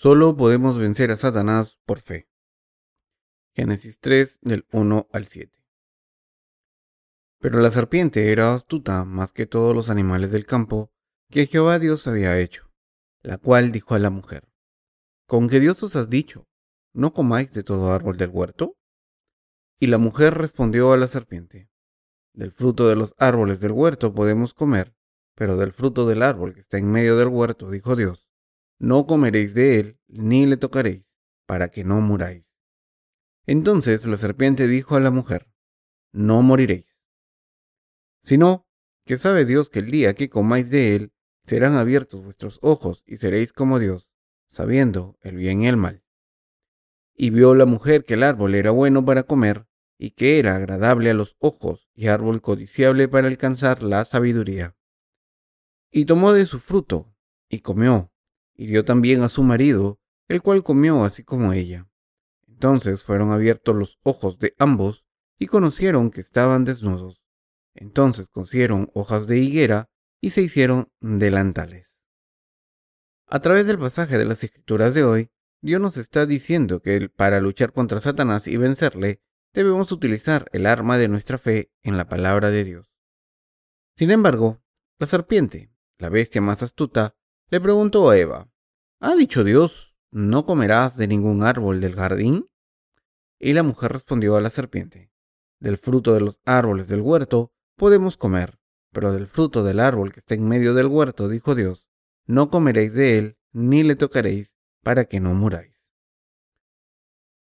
Solo podemos vencer a Satanás por fe. Génesis 3 del 1 al 7. Pero la serpiente era astuta más que todos los animales del campo que Jehová Dios había hecho, la cual dijo a la mujer, ¿con qué Dios os has dicho? ¿No comáis de todo árbol del huerto? Y la mujer respondió a la serpiente, del fruto de los árboles del huerto podemos comer, pero del fruto del árbol que está en medio del huerto, dijo Dios, no comeréis de él, ni le tocaréis, para que no muráis. Entonces la serpiente dijo a la mujer, no moriréis, sino que sabe Dios que el día que comáis de él, serán abiertos vuestros ojos y seréis como Dios, sabiendo el bien y el mal. Y vio la mujer que el árbol era bueno para comer, y que era agradable a los ojos, y árbol codiciable para alcanzar la sabiduría. Y tomó de su fruto, y comió, dio también a su marido, el cual comió así como ella. Entonces fueron abiertos los ojos de ambos y conocieron que estaban desnudos. Entonces cosieron hojas de higuera y se hicieron delantales. A través del pasaje de las escrituras de hoy, Dios nos está diciendo que para luchar contra Satanás y vencerle, debemos utilizar el arma de nuestra fe en la palabra de Dios. Sin embargo, la serpiente, la bestia más astuta, le preguntó a Eva, ¿Ha dicho Dios, no comerás de ningún árbol del jardín? Y la mujer respondió a la serpiente, Del fruto de los árboles del huerto podemos comer, pero del fruto del árbol que está en medio del huerto, dijo Dios, no comeréis de él, ni le tocaréis, para que no muráis.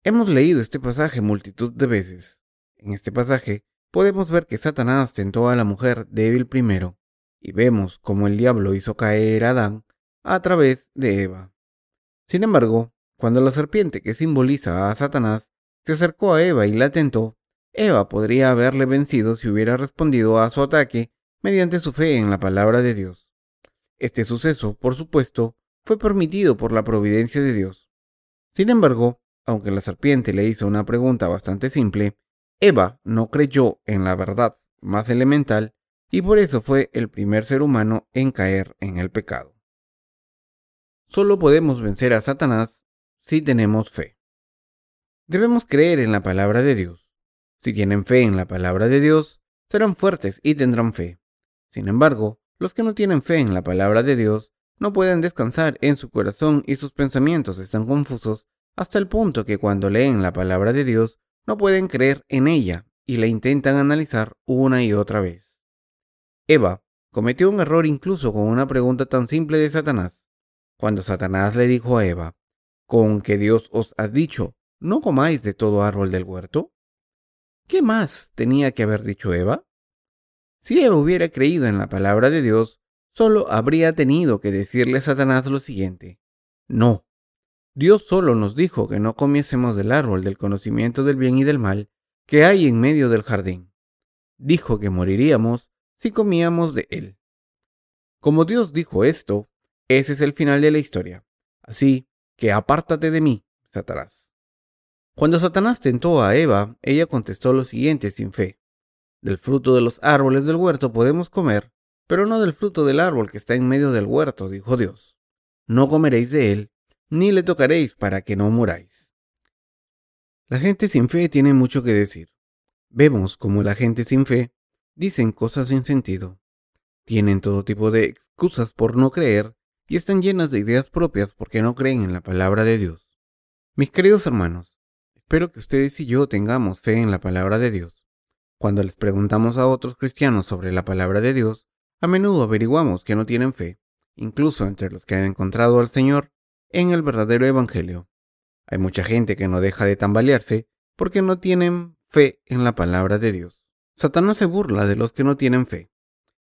Hemos leído este pasaje multitud de veces. En este pasaje podemos ver que Satanás tentó a la mujer débil primero, y vemos cómo el diablo hizo caer a Adán a través de Eva. Sin embargo, cuando la serpiente que simboliza a Satanás se acercó a Eva y la tentó, Eva podría haberle vencido si hubiera respondido a su ataque mediante su fe en la palabra de Dios. Este suceso, por supuesto, fue permitido por la providencia de Dios. Sin embargo, aunque la serpiente le hizo una pregunta bastante simple, Eva no creyó en la verdad más elemental y por eso fue el primer ser humano en caer en el pecado. Solo podemos vencer a Satanás si tenemos fe. Debemos creer en la palabra de Dios. Si tienen fe en la palabra de Dios, serán fuertes y tendrán fe. Sin embargo, los que no tienen fe en la palabra de Dios no pueden descansar en su corazón y sus pensamientos están confusos hasta el punto que cuando leen la palabra de Dios no pueden creer en ella y la intentan analizar una y otra vez. Eva cometió un error incluso con una pregunta tan simple de Satanás. Cuando Satanás le dijo a Eva, ¿con que Dios os ha dicho, no comáis de todo árbol del huerto? ¿Qué más tenía que haber dicho Eva? Si Eva hubiera creído en la palabra de Dios, solo habría tenido que decirle a Satanás lo siguiente, no, Dios solo nos dijo que no comiésemos del árbol del conocimiento del bien y del mal que hay en medio del jardín. Dijo que moriríamos si comíamos de él. Como Dios dijo esto, ese es el final de la historia. Así que apártate de mí, Satanás. Cuando Satanás tentó a Eva, ella contestó lo siguiente sin fe. Del fruto de los árboles del huerto podemos comer, pero no del fruto del árbol que está en medio del huerto, dijo Dios. No comeréis de él, ni le tocaréis para que no muráis. La gente sin fe tiene mucho que decir. Vemos como la gente sin fe dicen cosas sin sentido. Tienen todo tipo de excusas por no creer y están llenas de ideas propias porque no creen en la palabra de Dios. Mis queridos hermanos, espero que ustedes y yo tengamos fe en la palabra de Dios. Cuando les preguntamos a otros cristianos sobre la palabra de Dios, a menudo averiguamos que no tienen fe, incluso entre los que han encontrado al Señor en el verdadero Evangelio. Hay mucha gente que no deja de tambalearse porque no tienen fe en la palabra de Dios. Satanás se burla de los que no tienen fe.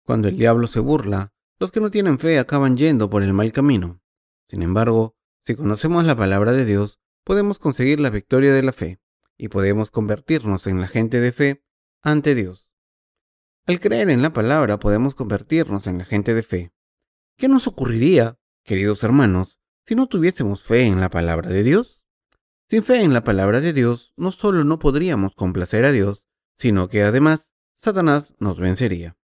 Cuando el diablo se burla, los que no tienen fe acaban yendo por el mal camino. Sin embargo, si conocemos la palabra de Dios, podemos conseguir la victoria de la fe y podemos convertirnos en la gente de fe ante Dios. Al creer en la palabra podemos convertirnos en la gente de fe. ¿Qué nos ocurriría, queridos hermanos, si no tuviésemos fe en la palabra de Dios? Sin fe en la palabra de Dios, no solo no podríamos complacer a Dios, sino que además Satanás nos vencería.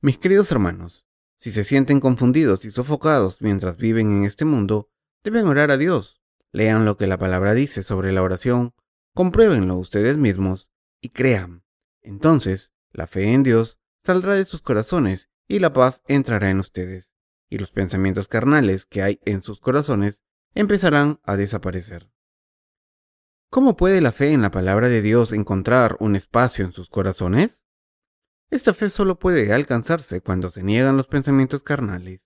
Mis queridos hermanos, si se sienten confundidos y sofocados mientras viven en este mundo, deben orar a Dios. Lean lo que la palabra dice sobre la oración, compruébenlo ustedes mismos y crean. Entonces, la fe en Dios saldrá de sus corazones y la paz entrará en ustedes, y los pensamientos carnales que hay en sus corazones empezarán a desaparecer. ¿Cómo puede la fe en la palabra de Dios encontrar un espacio en sus corazones? Esta fe solo puede alcanzarse cuando se niegan los pensamientos carnales.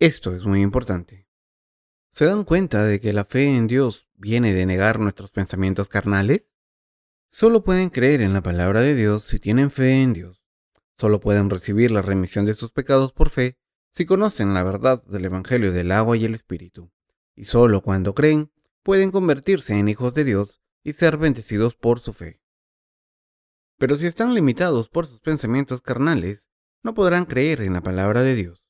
Esto es muy importante. ¿Se dan cuenta de que la fe en Dios viene de negar nuestros pensamientos carnales? Solo pueden creer en la palabra de Dios si tienen fe en Dios. Solo pueden recibir la remisión de sus pecados por fe si conocen la verdad del Evangelio del agua y el Espíritu. Y solo cuando creen pueden convertirse en hijos de Dios y ser bendecidos por su fe. Pero si están limitados por sus pensamientos carnales, no podrán creer en la palabra de Dios.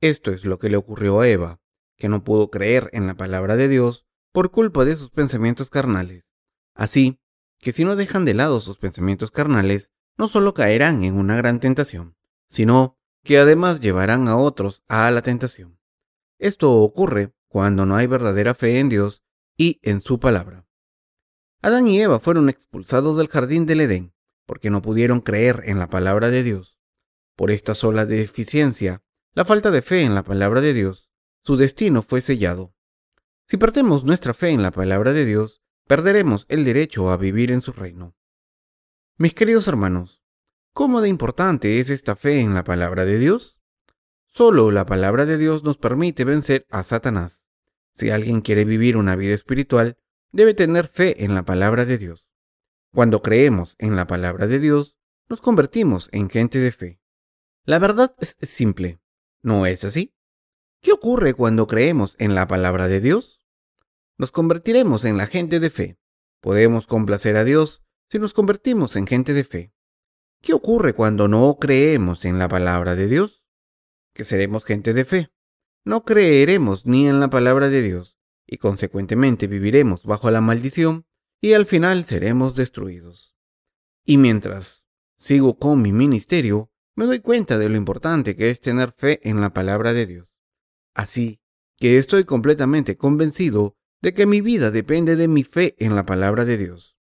Esto es lo que le ocurrió a Eva, que no pudo creer en la palabra de Dios por culpa de sus pensamientos carnales. Así que si no dejan de lado sus pensamientos carnales, no solo caerán en una gran tentación, sino que además llevarán a otros a la tentación. Esto ocurre cuando no hay verdadera fe en Dios y en su palabra. Adán y Eva fueron expulsados del jardín del Edén porque no pudieron creer en la palabra de Dios. Por esta sola deficiencia, la falta de fe en la palabra de Dios, su destino fue sellado. Si perdemos nuestra fe en la palabra de Dios, perderemos el derecho a vivir en su reino. Mis queridos hermanos, ¿cómo de importante es esta fe en la palabra de Dios? Solo la palabra de Dios nos permite vencer a Satanás. Si alguien quiere vivir una vida espiritual, debe tener fe en la palabra de Dios. Cuando creemos en la palabra de Dios, nos convertimos en gente de fe. La verdad es simple, ¿no es así? ¿Qué ocurre cuando creemos en la palabra de Dios? nos convertiremos en la gente de fe. Podemos complacer a Dios si nos convertimos en gente de fe. ¿Qué ocurre cuando no creemos en la palabra de Dios? Que seremos gente de fe. No creeremos ni en la palabra de Dios y consecuentemente viviremos bajo la maldición y al final seremos destruidos. Y mientras sigo con mi ministerio, me doy cuenta de lo importante que es tener fe en la palabra de Dios. Así que estoy completamente convencido de que mi vida depende de mi fe en la palabra de Dios.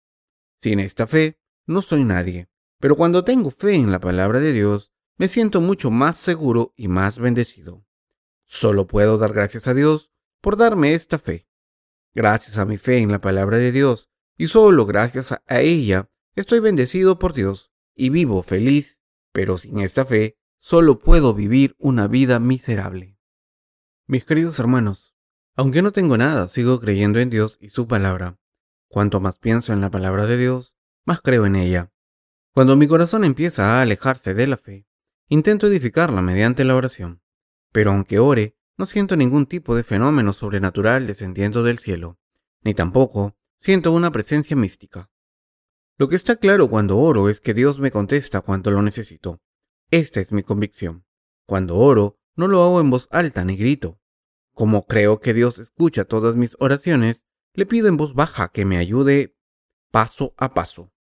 Sin esta fe, no soy nadie, pero cuando tengo fe en la palabra de Dios, me siento mucho más seguro y más bendecido. Solo puedo dar gracias a Dios por darme esta fe. Gracias a mi fe en la palabra de Dios, y solo gracias a ella, estoy bendecido por Dios y vivo feliz, pero sin esta fe, solo puedo vivir una vida miserable. Mis queridos hermanos, aunque no tengo nada, sigo creyendo en Dios y su palabra. Cuanto más pienso en la palabra de Dios, más creo en ella. Cuando mi corazón empieza a alejarse de la fe, intento edificarla mediante la oración. Pero aunque ore, no siento ningún tipo de fenómeno sobrenatural descendiendo del cielo, ni tampoco siento una presencia mística. Lo que está claro cuando oro es que Dios me contesta cuando lo necesito. Esta es mi convicción. Cuando oro, no lo hago en voz alta ni grito, como creo que Dios escucha todas mis oraciones, le pido en voz baja que me ayude paso a paso.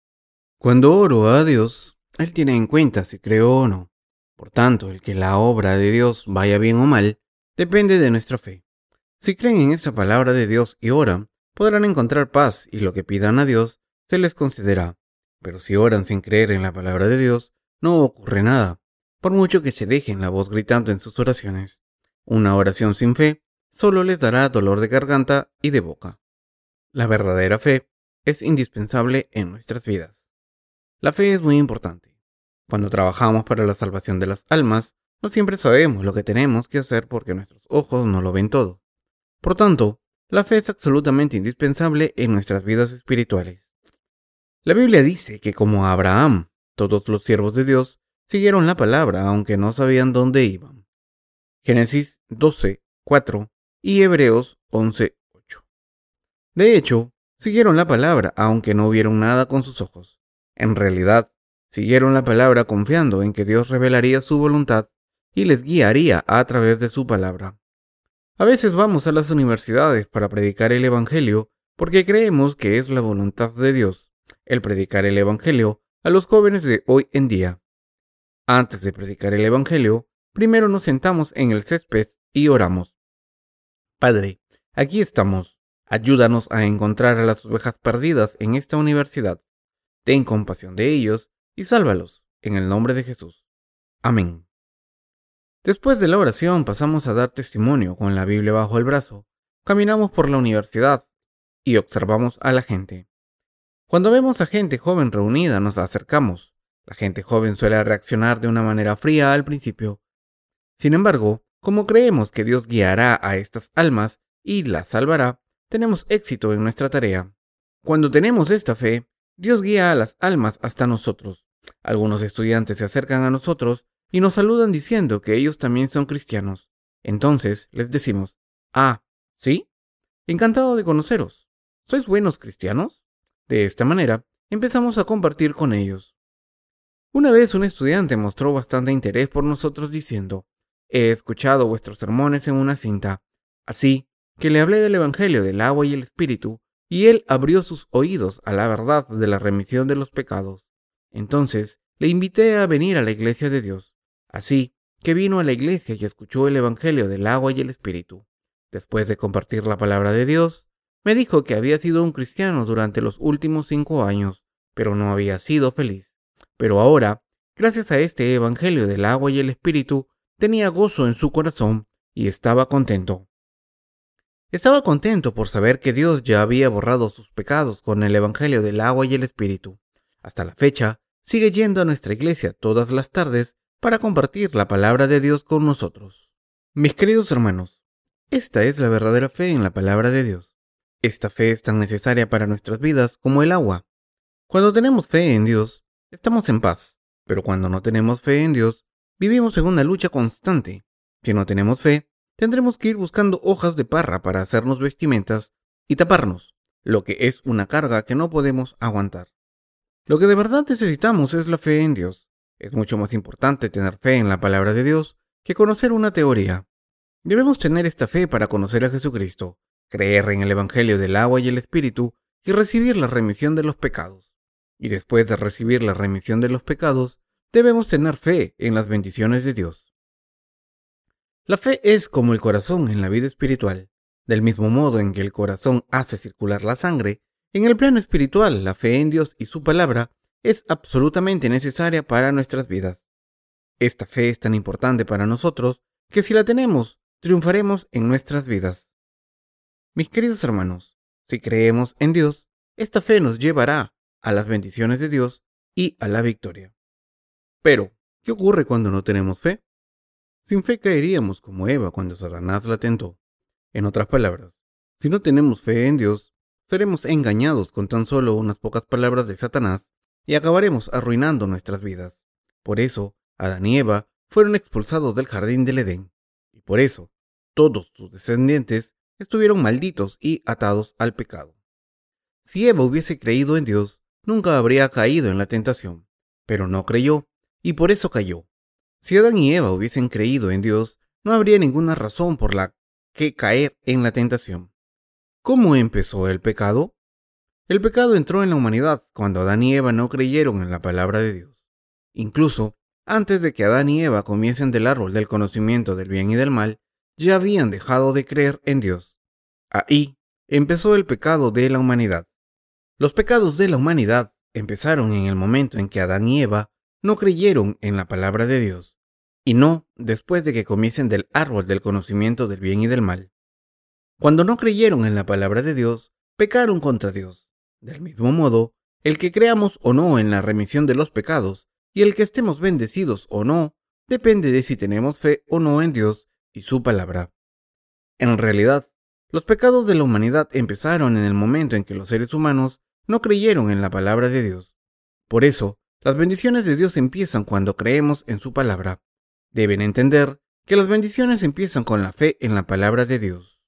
Cuando oro a Dios, Él tiene en cuenta si creo o no. Por tanto, el que la obra de Dios vaya bien o mal, depende de nuestra fe. Si creen en esa palabra de Dios y oran, podrán encontrar paz y lo que pidan a Dios se les concederá. Pero si oran sin creer en la palabra de Dios, no ocurre nada, por mucho que se dejen la voz gritando en sus oraciones. Una oración sin fe solo les dará dolor de garganta y de boca. La verdadera fe es indispensable en nuestras vidas. La fe es muy importante. Cuando trabajamos para la salvación de las almas, no siempre sabemos lo que tenemos que hacer porque nuestros ojos no lo ven todo. Por tanto, la fe es absolutamente indispensable en nuestras vidas espirituales. La Biblia dice que como Abraham, todos los siervos de Dios siguieron la palabra aunque no sabían dónde iban. Génesis 12, 4 y Hebreos 11, 8. De hecho, siguieron la palabra aunque no vieron nada con sus ojos. En realidad, siguieron la palabra confiando en que Dios revelaría su voluntad y les guiaría a través de su palabra. A veces vamos a las universidades para predicar el Evangelio porque creemos que es la voluntad de Dios el predicar el Evangelio a los jóvenes de hoy en día. Antes de predicar el Evangelio, Primero nos sentamos en el césped y oramos. Padre, aquí estamos. Ayúdanos a encontrar a las ovejas perdidas en esta universidad. Ten compasión de ellos y sálvalos, en el nombre de Jesús. Amén. Después de la oración pasamos a dar testimonio con la Biblia bajo el brazo. Caminamos por la universidad y observamos a la gente. Cuando vemos a gente joven reunida nos acercamos. La gente joven suele reaccionar de una manera fría al principio. Sin embargo, como creemos que Dios guiará a estas almas y las salvará, tenemos éxito en nuestra tarea. Cuando tenemos esta fe, Dios guía a las almas hasta nosotros. Algunos estudiantes se acercan a nosotros y nos saludan diciendo que ellos también son cristianos. Entonces les decimos, ah, ¿sí? Encantado de conoceros. ¿Sois buenos cristianos? De esta manera, empezamos a compartir con ellos. Una vez un estudiante mostró bastante interés por nosotros diciendo, he escuchado vuestros sermones en una cinta, así que le hablé del Evangelio del agua y el Espíritu, y él abrió sus oídos a la verdad de la remisión de los pecados. Entonces le invité a venir a la iglesia de Dios. Así que vino a la iglesia y escuchó el Evangelio del agua y el Espíritu. Después de compartir la palabra de Dios, me dijo que había sido un cristiano durante los últimos cinco años, pero no había sido feliz. Pero ahora, gracias a este Evangelio del agua y el Espíritu, tenía gozo en su corazón y estaba contento. Estaba contento por saber que Dios ya había borrado sus pecados con el Evangelio del agua y el Espíritu. Hasta la fecha, sigue yendo a nuestra iglesia todas las tardes para compartir la palabra de Dios con nosotros. Mis queridos hermanos, esta es la verdadera fe en la palabra de Dios. Esta fe es tan necesaria para nuestras vidas como el agua. Cuando tenemos fe en Dios, estamos en paz, pero cuando no tenemos fe en Dios, vivimos en una lucha constante. Si no tenemos fe, tendremos que ir buscando hojas de parra para hacernos vestimentas y taparnos, lo que es una carga que no podemos aguantar. Lo que de verdad necesitamos es la fe en Dios. Es mucho más importante tener fe en la palabra de Dios que conocer una teoría. Debemos tener esta fe para conocer a Jesucristo, creer en el Evangelio del agua y el Espíritu y recibir la remisión de los pecados. Y después de recibir la remisión de los pecados, debemos tener fe en las bendiciones de Dios. La fe es como el corazón en la vida espiritual. Del mismo modo en que el corazón hace circular la sangre, en el plano espiritual la fe en Dios y su palabra es absolutamente necesaria para nuestras vidas. Esta fe es tan importante para nosotros que si la tenemos, triunfaremos en nuestras vidas. Mis queridos hermanos, si creemos en Dios, esta fe nos llevará a las bendiciones de Dios y a la victoria. Pero, ¿qué ocurre cuando no tenemos fe? Sin fe caeríamos como Eva cuando Satanás la tentó. En otras palabras, si no tenemos fe en Dios, seremos engañados con tan solo unas pocas palabras de Satanás y acabaremos arruinando nuestras vidas. Por eso, Adán y Eva fueron expulsados del jardín del Edén, y por eso todos sus descendientes estuvieron malditos y atados al pecado. Si Eva hubiese creído en Dios, nunca habría caído en la tentación, pero no creyó, y por eso cayó. Si Adán y Eva hubiesen creído en Dios, no habría ninguna razón por la que caer en la tentación. ¿Cómo empezó el pecado? El pecado entró en la humanidad cuando Adán y Eva no creyeron en la palabra de Dios. Incluso antes de que Adán y Eva comiesen del árbol del conocimiento del bien y del mal, ya habían dejado de creer en Dios. Ahí empezó el pecado de la humanidad. Los pecados de la humanidad empezaron en el momento en que Adán y Eva no creyeron en la palabra de Dios, y no después de que comiesen del árbol del conocimiento del bien y del mal. Cuando no creyeron en la palabra de Dios, pecaron contra Dios. Del mismo modo, el que creamos o no en la remisión de los pecados y el que estemos bendecidos o no, depende de si tenemos fe o no en Dios y su palabra. En realidad, los pecados de la humanidad empezaron en el momento en que los seres humanos no creyeron en la palabra de Dios. Por eso, las bendiciones de Dios empiezan cuando creemos en su palabra. Deben entender que las bendiciones empiezan con la fe en la palabra de Dios.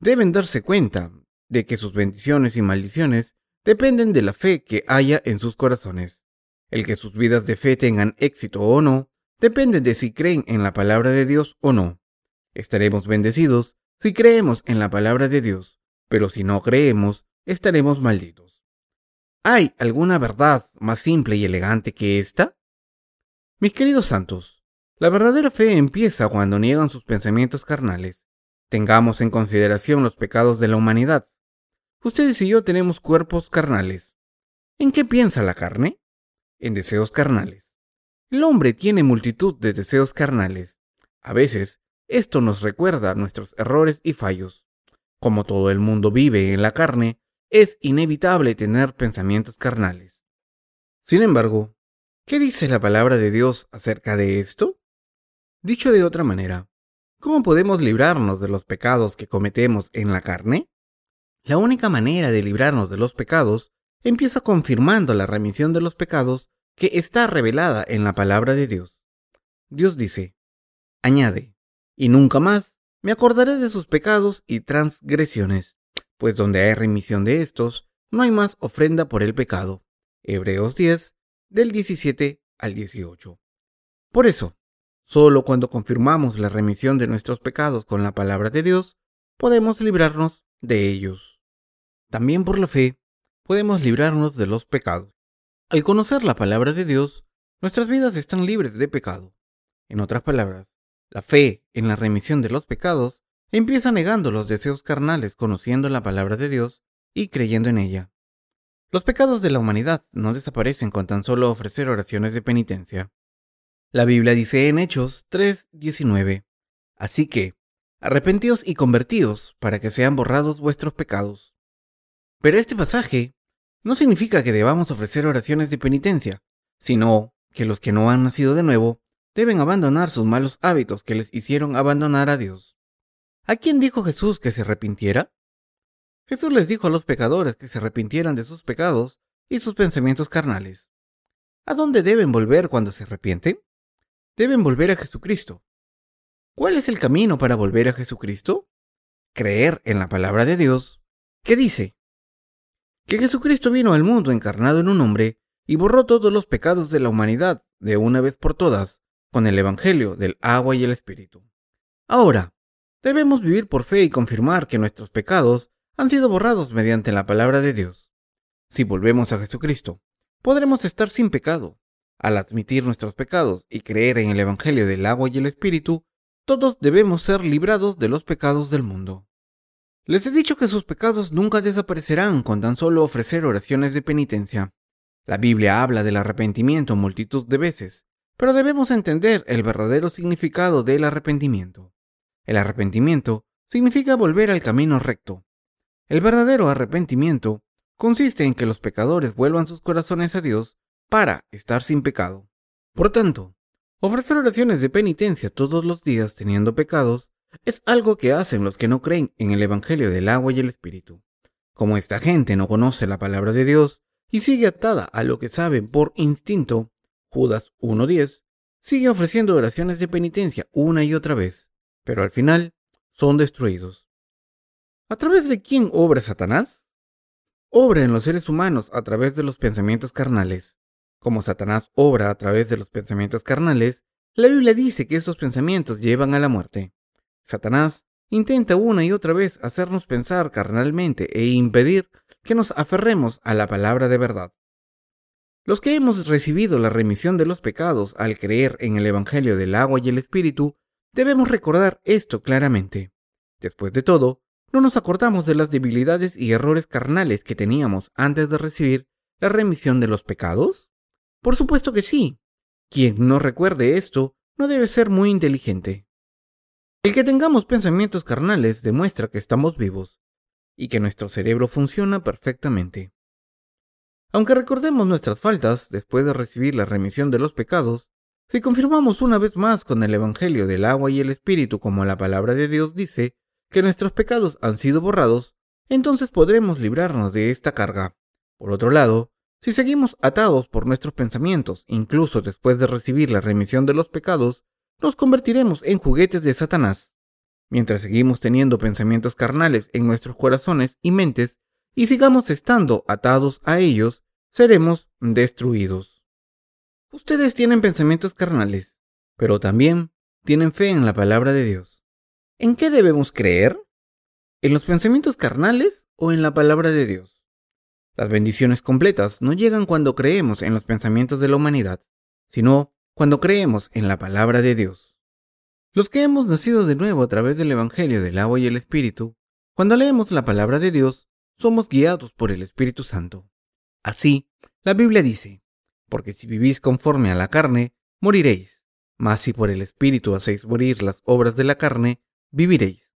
Deben darse cuenta de que sus bendiciones y maldiciones dependen de la fe que haya en sus corazones. El que sus vidas de fe tengan éxito o no, depende de si creen en la palabra de Dios o no. Estaremos bendecidos si creemos en la palabra de Dios, pero si no creemos, estaremos malditos. ¿Hay alguna verdad más simple y elegante que esta? Mis queridos santos, la verdadera fe empieza cuando niegan sus pensamientos carnales. Tengamos en consideración los pecados de la humanidad. Ustedes y yo tenemos cuerpos carnales. ¿En qué piensa la carne? En deseos carnales. El hombre tiene multitud de deseos carnales. A veces, esto nos recuerda nuestros errores y fallos. Como todo el mundo vive en la carne, es inevitable tener pensamientos carnales. Sin embargo, ¿qué dice la palabra de Dios acerca de esto? Dicho de otra manera, ¿cómo podemos librarnos de los pecados que cometemos en la carne? La única manera de librarnos de los pecados empieza confirmando la remisión de los pecados que está revelada en la palabra de Dios. Dios dice, añade, y nunca más me acordaré de sus pecados y transgresiones, pues donde hay remisión de estos, no hay más ofrenda por el pecado. Hebreos 10, del 17 al 18. Por eso, Solo cuando confirmamos la remisión de nuestros pecados con la palabra de Dios, podemos librarnos de ellos. También por la fe, podemos librarnos de los pecados. Al conocer la palabra de Dios, nuestras vidas están libres de pecado. En otras palabras, la fe en la remisión de los pecados empieza negando los deseos carnales conociendo la palabra de Dios y creyendo en ella. Los pecados de la humanidad no desaparecen con tan solo ofrecer oraciones de penitencia. La Biblia dice en Hechos 3:19, Así que, arrepentíos y convertíos para que sean borrados vuestros pecados. Pero este pasaje no significa que debamos ofrecer oraciones de penitencia, sino que los que no han nacido de nuevo deben abandonar sus malos hábitos que les hicieron abandonar a Dios. ¿A quién dijo Jesús que se arrepintiera? Jesús les dijo a los pecadores que se arrepintieran de sus pecados y sus pensamientos carnales. ¿A dónde deben volver cuando se arrepienten? deben volver a Jesucristo. ¿Cuál es el camino para volver a Jesucristo? Creer en la palabra de Dios, ¿Qué dice que Jesucristo vino al mundo encarnado en un hombre y borró todos los pecados de la humanidad de una vez por todas con el Evangelio del agua y el Espíritu. Ahora, debemos vivir por fe y confirmar que nuestros pecados han sido borrados mediante la palabra de Dios. Si volvemos a Jesucristo, podremos estar sin pecado, al admitir nuestros pecados y creer en el Evangelio del agua y el Espíritu, todos debemos ser librados de los pecados del mundo. Les he dicho que sus pecados nunca desaparecerán con tan solo ofrecer oraciones de penitencia. La Biblia habla del arrepentimiento multitud de veces, pero debemos entender el verdadero significado del arrepentimiento. El arrepentimiento significa volver al camino recto. El verdadero arrepentimiento consiste en que los pecadores vuelvan sus corazones a Dios para estar sin pecado. Por tanto, ofrecer oraciones de penitencia todos los días teniendo pecados es algo que hacen los que no creen en el Evangelio del agua y el Espíritu. Como esta gente no conoce la palabra de Dios y sigue atada a lo que saben por instinto, Judas 1.10 sigue ofreciendo oraciones de penitencia una y otra vez, pero al final son destruidos. ¿A través de quién obra Satanás? Obra en los seres humanos a través de los pensamientos carnales. Como Satanás obra a través de los pensamientos carnales, la Biblia dice que estos pensamientos llevan a la muerte. Satanás intenta una y otra vez hacernos pensar carnalmente e impedir que nos aferremos a la palabra de verdad. Los que hemos recibido la remisión de los pecados al creer en el Evangelio del agua y el Espíritu, debemos recordar esto claramente. Después de todo, ¿no nos acordamos de las debilidades y errores carnales que teníamos antes de recibir la remisión de los pecados? Por supuesto que sí. Quien no recuerde esto no debe ser muy inteligente. El que tengamos pensamientos carnales demuestra que estamos vivos y que nuestro cerebro funciona perfectamente. Aunque recordemos nuestras faltas después de recibir la remisión de los pecados, si confirmamos una vez más con el Evangelio del agua y el Espíritu como la palabra de Dios dice que nuestros pecados han sido borrados, entonces podremos librarnos de esta carga. Por otro lado, si seguimos atados por nuestros pensamientos, incluso después de recibir la remisión de los pecados, nos convertiremos en juguetes de Satanás. Mientras seguimos teniendo pensamientos carnales en nuestros corazones y mentes y sigamos estando atados a ellos, seremos destruidos. Ustedes tienen pensamientos carnales, pero también tienen fe en la palabra de Dios. ¿En qué debemos creer? ¿En los pensamientos carnales o en la palabra de Dios? Las bendiciones completas no llegan cuando creemos en los pensamientos de la humanidad, sino cuando creemos en la palabra de Dios. Los que hemos nacido de nuevo a través del Evangelio del agua y el Espíritu, cuando leemos la palabra de Dios, somos guiados por el Espíritu Santo. Así, la Biblia dice, porque si vivís conforme a la carne, moriréis, mas si por el Espíritu hacéis morir las obras de la carne, viviréis.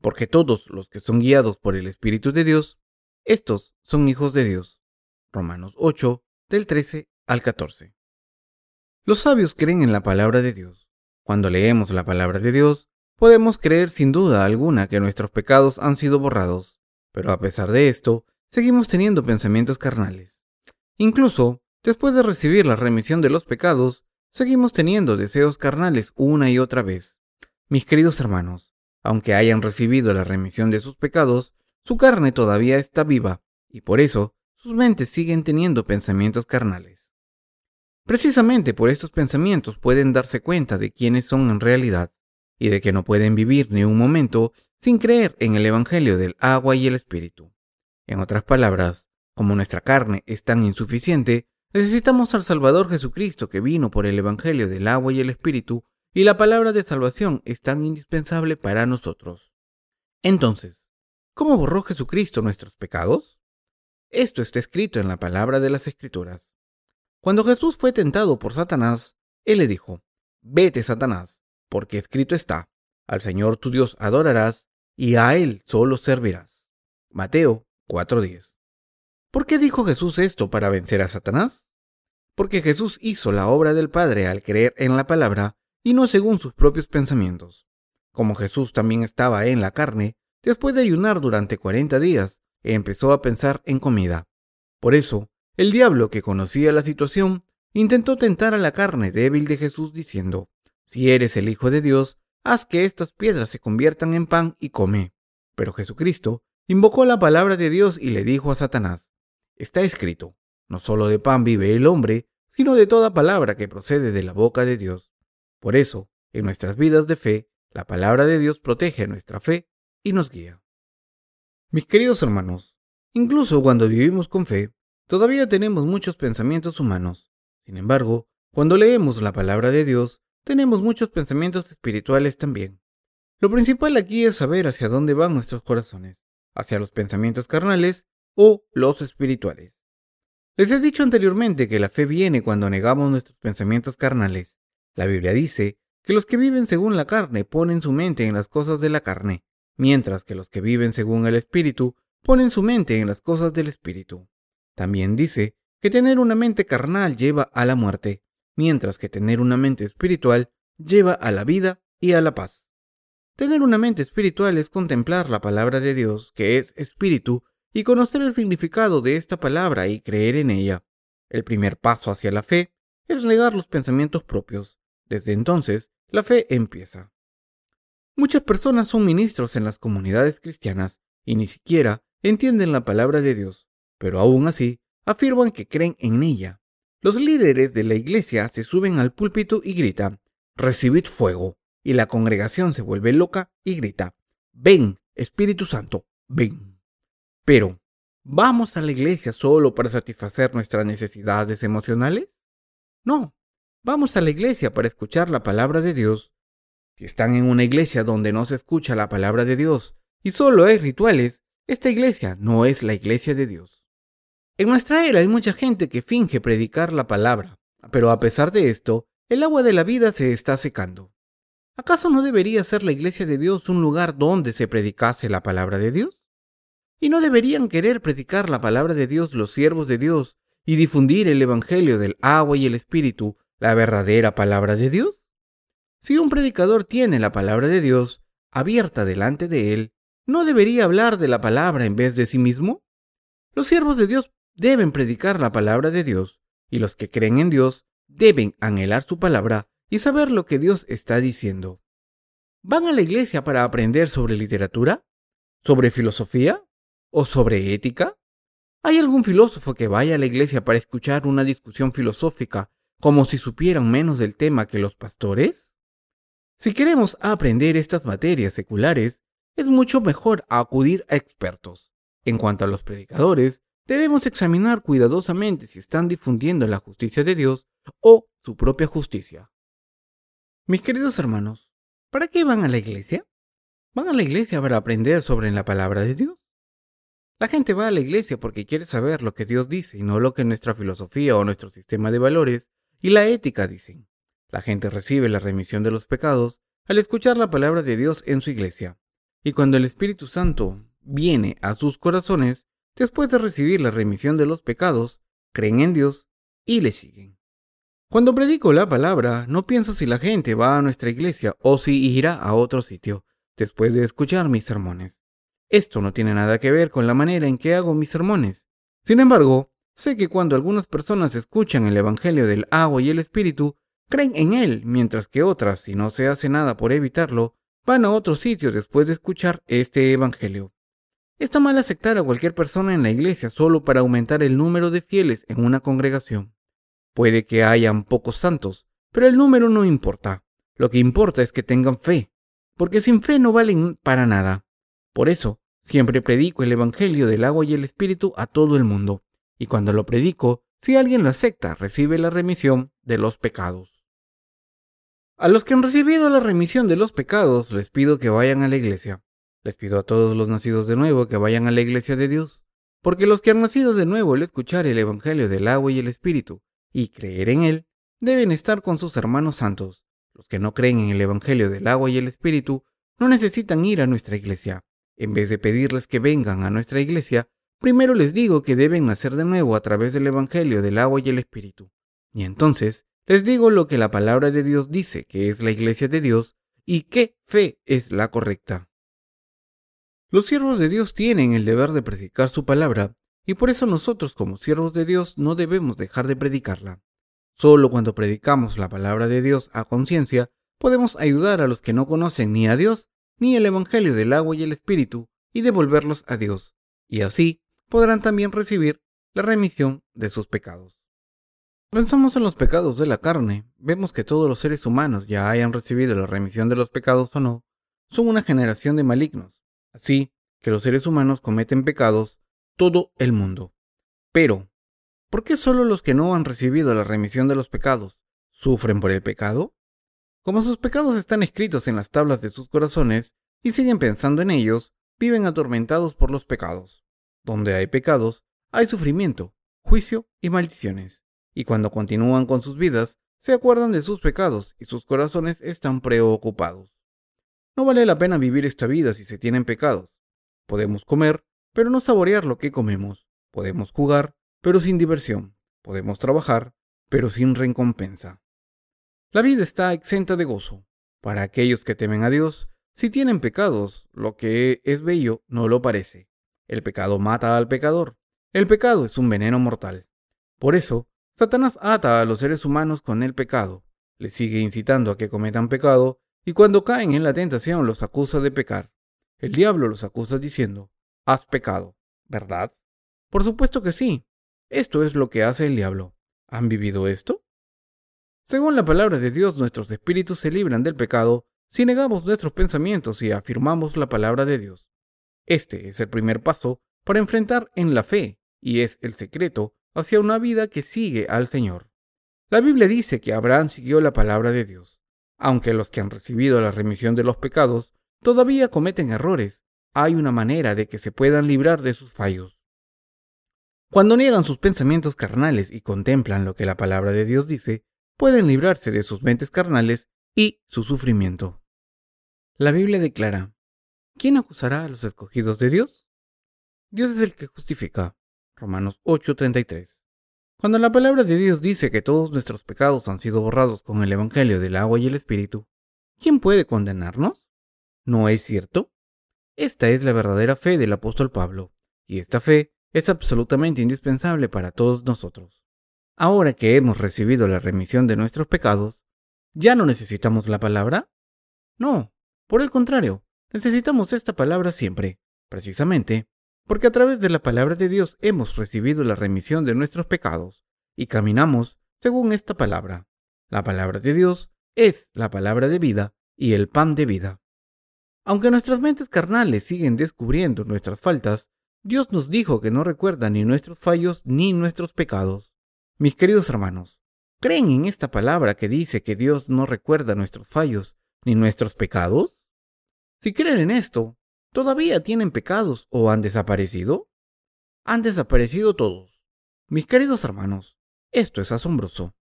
Porque todos los que son guiados por el Espíritu de Dios, estos son hijos de Dios. Romanos 8, del 13 al 14. Los sabios creen en la palabra de Dios cuando leemos la palabra de Dios, podemos creer sin duda alguna que nuestros pecados han sido borrados, pero a pesar de esto, seguimos teniendo pensamientos carnales. Incluso, después de recibir la remisión de los pecados, seguimos teniendo deseos carnales una y otra vez. Mis queridos hermanos, aunque hayan recibido la remisión de sus pecados, su carne todavía está viva, y por eso sus mentes siguen teniendo pensamientos carnales. Precisamente por estos pensamientos pueden darse cuenta de quiénes son en realidad y de que no pueden vivir ni un momento sin creer en el Evangelio del agua y el Espíritu. En otras palabras, como nuestra carne es tan insuficiente, necesitamos al Salvador Jesucristo que vino por el Evangelio del agua y el Espíritu, y la palabra de salvación es tan indispensable para nosotros. Entonces, ¿cómo borró Jesucristo nuestros pecados? Esto está escrito en la palabra de las Escrituras. Cuando Jesús fue tentado por Satanás, él le dijo, Vete, Satanás, porque escrito está, al Señor tu Dios adorarás y a Él solo servirás. Mateo 4:10. ¿Por qué dijo Jesús esto para vencer a Satanás? Porque Jesús hizo la obra del Padre al creer en la palabra y no según sus propios pensamientos. Como Jesús también estaba en la carne, después de ayunar durante cuarenta días, empezó a pensar en comida. Por eso, el diablo, que conocía la situación, intentó tentar a la carne débil de Jesús diciendo, Si eres el Hijo de Dios, haz que estas piedras se conviertan en pan y come. Pero Jesucristo invocó la palabra de Dios y le dijo a Satanás, Está escrito, no solo de pan vive el hombre, sino de toda palabra que procede de la boca de Dios. Por eso, en nuestras vidas de fe, la palabra de Dios protege nuestra fe y nos guía. Mis queridos hermanos, incluso cuando vivimos con fe, Todavía tenemos muchos pensamientos humanos. Sin embargo, cuando leemos la palabra de Dios, tenemos muchos pensamientos espirituales también. Lo principal aquí es saber hacia dónde van nuestros corazones, hacia los pensamientos carnales o los espirituales. Les he dicho anteriormente que la fe viene cuando negamos nuestros pensamientos carnales. La Biblia dice que los que viven según la carne ponen su mente en las cosas de la carne, mientras que los que viven según el Espíritu ponen su mente en las cosas del Espíritu. También dice que tener una mente carnal lleva a la muerte, mientras que tener una mente espiritual lleva a la vida y a la paz. Tener una mente espiritual es contemplar la palabra de Dios, que es espíritu, y conocer el significado de esta palabra y creer en ella. El primer paso hacia la fe es negar los pensamientos propios. Desde entonces, la fe empieza. Muchas personas son ministros en las comunidades cristianas y ni siquiera entienden la palabra de Dios pero aún así afirman que creen en ella. Los líderes de la iglesia se suben al púlpito y gritan, recibid fuego, y la congregación se vuelve loca y grita, ven, Espíritu Santo, ven. Pero, ¿vamos a la iglesia solo para satisfacer nuestras necesidades emocionales? No, vamos a la iglesia para escuchar la palabra de Dios. Si están en una iglesia donde no se escucha la palabra de Dios y solo hay rituales, esta iglesia no es la iglesia de Dios. En nuestra era hay mucha gente que finge predicar la palabra, pero a pesar de esto, el agua de la vida se está secando. ¿Acaso no debería ser la iglesia de Dios un lugar donde se predicase la palabra de Dios? ¿Y no deberían querer predicar la palabra de Dios los siervos de Dios y difundir el Evangelio del agua y el Espíritu, la verdadera palabra de Dios? Si un predicador tiene la palabra de Dios abierta delante de él, ¿no debería hablar de la palabra en vez de sí mismo? Los siervos de Dios deben predicar la palabra de Dios, y los que creen en Dios deben anhelar su palabra y saber lo que Dios está diciendo. ¿Van a la iglesia para aprender sobre literatura? ¿Sobre filosofía? ¿O sobre ética? ¿Hay algún filósofo que vaya a la iglesia para escuchar una discusión filosófica como si supieran menos del tema que los pastores? Si queremos aprender estas materias seculares, es mucho mejor acudir a expertos. En cuanto a los predicadores, debemos examinar cuidadosamente si están difundiendo la justicia de Dios o su propia justicia. Mis queridos hermanos, ¿Para qué van a la iglesia? ¿Van a la iglesia para aprender sobre la palabra de Dios? La gente va a la iglesia porque quiere saber lo que Dios dice y no lo que nuestra filosofía o nuestro sistema de valores y la ética dicen. La gente recibe la remisión de los pecados al escuchar la palabra de Dios en su iglesia. Y cuando el Espíritu Santo viene a sus corazones, después de recibir la remisión de los pecados, creen en Dios y le siguen. Cuando predico la palabra, no pienso si la gente va a nuestra iglesia o si irá a otro sitio después de escuchar mis sermones. Esto no tiene nada que ver con la manera en que hago mis sermones. Sin embargo, sé que cuando algunas personas escuchan el Evangelio del agua y el Espíritu, creen en él, mientras que otras, si no se hace nada por evitarlo, van a otro sitio después de escuchar este Evangelio. Está mal aceptar a cualquier persona en la iglesia solo para aumentar el número de fieles en una congregación. Puede que hayan pocos santos, pero el número no importa. Lo que importa es que tengan fe, porque sin fe no valen para nada. Por eso, siempre predico el Evangelio del agua y el Espíritu a todo el mundo, y cuando lo predico, si alguien lo acepta, recibe la remisión de los pecados. A los que han recibido la remisión de los pecados, les pido que vayan a la iglesia. Les pido a todos los nacidos de nuevo que vayan a la iglesia de Dios, porque los que han nacido de nuevo al escuchar el Evangelio del agua y el Espíritu y creer en él, deben estar con sus hermanos santos. Los que no creen en el Evangelio del agua y el Espíritu no necesitan ir a nuestra iglesia. En vez de pedirles que vengan a nuestra iglesia, primero les digo que deben nacer de nuevo a través del Evangelio del agua y el Espíritu. Y entonces les digo lo que la palabra de Dios dice que es la iglesia de Dios y qué fe es la correcta. Los siervos de Dios tienen el deber de predicar su palabra, y por eso nosotros como siervos de Dios no debemos dejar de predicarla. Solo cuando predicamos la palabra de Dios a conciencia, podemos ayudar a los que no conocen ni a Dios ni el Evangelio del agua y el Espíritu y devolverlos a Dios, y así podrán también recibir la remisión de sus pecados. Pensamos en los pecados de la carne, vemos que todos los seres humanos, ya hayan recibido la remisión de los pecados o no, son una generación de malignos, Así que los seres humanos cometen pecados todo el mundo. Pero, ¿por qué solo los que no han recibido la remisión de los pecados sufren por el pecado? Como sus pecados están escritos en las tablas de sus corazones y siguen pensando en ellos, viven atormentados por los pecados. Donde hay pecados, hay sufrimiento, juicio y maldiciones. Y cuando continúan con sus vidas, se acuerdan de sus pecados y sus corazones están preocupados. No vale la pena vivir esta vida si se tienen pecados. Podemos comer, pero no saborear lo que comemos. Podemos jugar, pero sin diversión. Podemos trabajar, pero sin recompensa. La vida está exenta de gozo. Para aquellos que temen a Dios, si tienen pecados, lo que es bello no lo parece. El pecado mata al pecador. El pecado es un veneno mortal. Por eso, Satanás ata a los seres humanos con el pecado, les sigue incitando a que cometan pecado y cuando caen en la tentación los acusa de pecar. El diablo los acusa diciendo, has pecado, ¿verdad? Por supuesto que sí. Esto es lo que hace el diablo. ¿Han vivido esto? Según la palabra de Dios, nuestros espíritus se libran del pecado si negamos nuestros pensamientos y afirmamos la palabra de Dios. Este es el primer paso para enfrentar en la fe y es el secreto hacia una vida que sigue al Señor. La Biblia dice que Abraham siguió la palabra de Dios. Aunque los que han recibido la remisión de los pecados todavía cometen errores, hay una manera de que se puedan librar de sus fallos. Cuando niegan sus pensamientos carnales y contemplan lo que la palabra de Dios dice, pueden librarse de sus mentes carnales y su sufrimiento. La Biblia declara, ¿quién acusará a los escogidos de Dios? Dios es el que justifica. Romanos 8:33. Cuando la palabra de Dios dice que todos nuestros pecados han sido borrados con el Evangelio del agua y el Espíritu, ¿quién puede condenarnos? ¿No es cierto? Esta es la verdadera fe del apóstol Pablo, y esta fe es absolutamente indispensable para todos nosotros. Ahora que hemos recibido la remisión de nuestros pecados, ¿ya no necesitamos la palabra? No, por el contrario, necesitamos esta palabra siempre, precisamente porque a través de la palabra de Dios hemos recibido la remisión de nuestros pecados y caminamos según esta palabra. La palabra de Dios es la palabra de vida y el pan de vida. Aunque nuestras mentes carnales siguen descubriendo nuestras faltas, Dios nos dijo que no recuerda ni nuestros fallos ni nuestros pecados. Mis queridos hermanos, ¿creen en esta palabra que dice que Dios no recuerda nuestros fallos ni nuestros pecados? Si creen en esto, ¿todavía tienen pecados o han desaparecido? Han desaparecido todos. Mis queridos hermanos, esto es asombroso.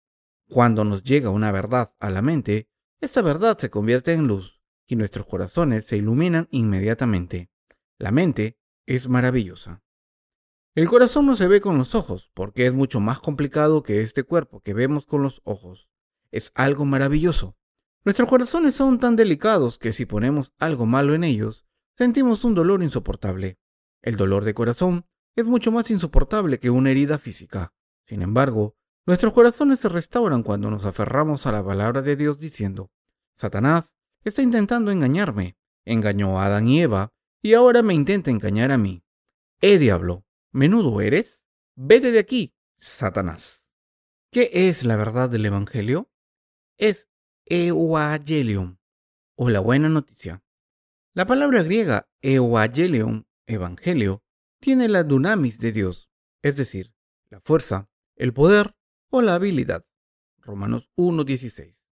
Cuando nos llega una verdad a la mente, esta verdad se convierte en luz y nuestros corazones se iluminan inmediatamente. La mente es maravillosa. El corazón no se ve con los ojos, porque es mucho más complicado que este cuerpo que vemos con los ojos. Es algo maravilloso. Nuestros corazones son tan delicados que si ponemos algo malo en ellos, sentimos un dolor insoportable. El dolor de corazón es mucho más insoportable que una herida física. Sin embargo, nuestros corazones se restauran cuando nos aferramos a la palabra de Dios diciendo, Satanás está intentando engañarme, engañó a Adán y Eva, y ahora me intenta engañar a mí. ¡Eh, diablo! ¿Menudo eres? Vete de aquí, Satanás. ¿Qué es la verdad del Evangelio? Es Euangelium, o la buena noticia. La palabra griega Euangelium, Evangelio, tiene la dunamis de Dios, es decir, la fuerza, el poder o la habilidad. Romanos 1.16.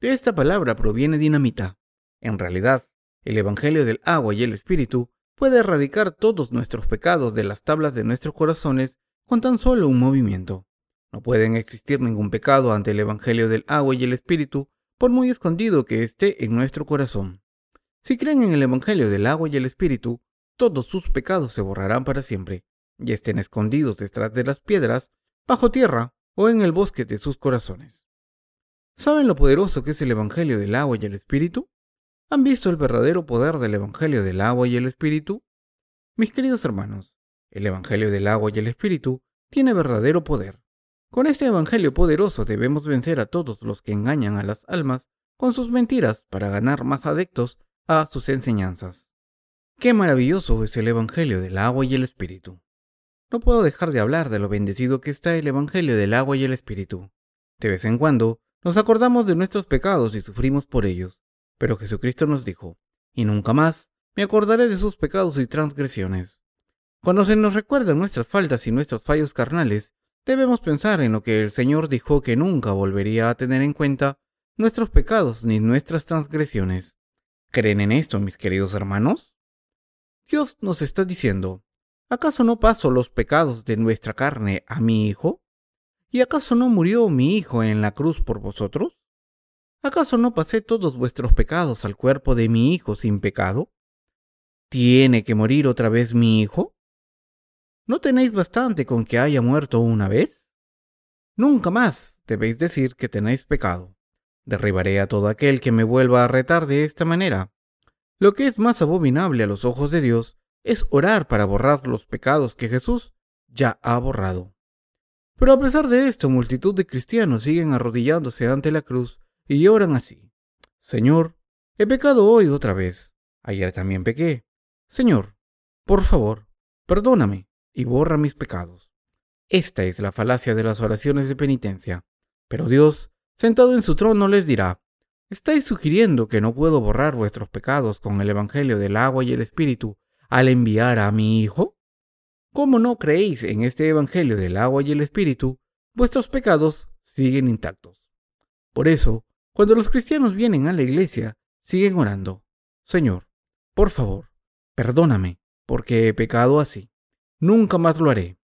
De esta palabra proviene dinamita. En realidad, el Evangelio del agua y el Espíritu puede erradicar todos nuestros pecados de las tablas de nuestros corazones con tan solo un movimiento. No pueden existir ningún pecado ante el Evangelio del agua y el Espíritu, por muy escondido que esté en nuestro corazón. Si creen en el Evangelio del agua y el Espíritu, todos sus pecados se borrarán para siempre, y estén escondidos detrás de las piedras, bajo tierra o en el bosque de sus corazones. ¿Saben lo poderoso que es el Evangelio del agua y el Espíritu? ¿Han visto el verdadero poder del Evangelio del agua y el Espíritu? Mis queridos hermanos, el Evangelio del agua y el Espíritu tiene verdadero poder. Con este Evangelio poderoso debemos vencer a todos los que engañan a las almas con sus mentiras para ganar más adeptos a sus enseñanzas. Qué maravilloso es el Evangelio del agua y el Espíritu. No puedo dejar de hablar de lo bendecido que está el Evangelio del agua y el Espíritu. De vez en cuando nos acordamos de nuestros pecados y sufrimos por ellos, pero Jesucristo nos dijo, y nunca más me acordaré de sus pecados y transgresiones. Cuando se nos recuerdan nuestras faltas y nuestros fallos carnales, debemos pensar en lo que el Señor dijo que nunca volvería a tener en cuenta nuestros pecados ni nuestras transgresiones. ¿Creen en esto, mis queridos hermanos? Dios nos está diciendo, ¿acaso no paso los pecados de nuestra carne a mi Hijo? ¿Y acaso no murió mi Hijo en la cruz por vosotros? ¿Acaso no pasé todos vuestros pecados al cuerpo de mi Hijo sin pecado? ¿Tiene que morir otra vez mi Hijo? ¿No tenéis bastante con que haya muerto una vez? Nunca más debéis decir que tenéis pecado. Derribaré a todo aquel que me vuelva a retar de esta manera. Lo que es más abominable a los ojos de Dios es orar para borrar los pecados que Jesús ya ha borrado. Pero a pesar de esto, multitud de cristianos siguen arrodillándose ante la cruz y oran así. Señor, he pecado hoy otra vez. Ayer también pequé. Señor, por favor, perdóname y borra mis pecados. Esta es la falacia de las oraciones de penitencia. Pero Dios, sentado en su trono, les dirá, ¿Estáis sugiriendo que no puedo borrar vuestros pecados con el Evangelio del agua y el Espíritu al enviar a mi Hijo? ¿Cómo no creéis en este Evangelio del agua y el Espíritu, vuestros pecados siguen intactos. Por eso, cuando los cristianos vienen a la iglesia, siguen orando, Señor, por favor, perdóname, porque he pecado así. Nunca más lo haré.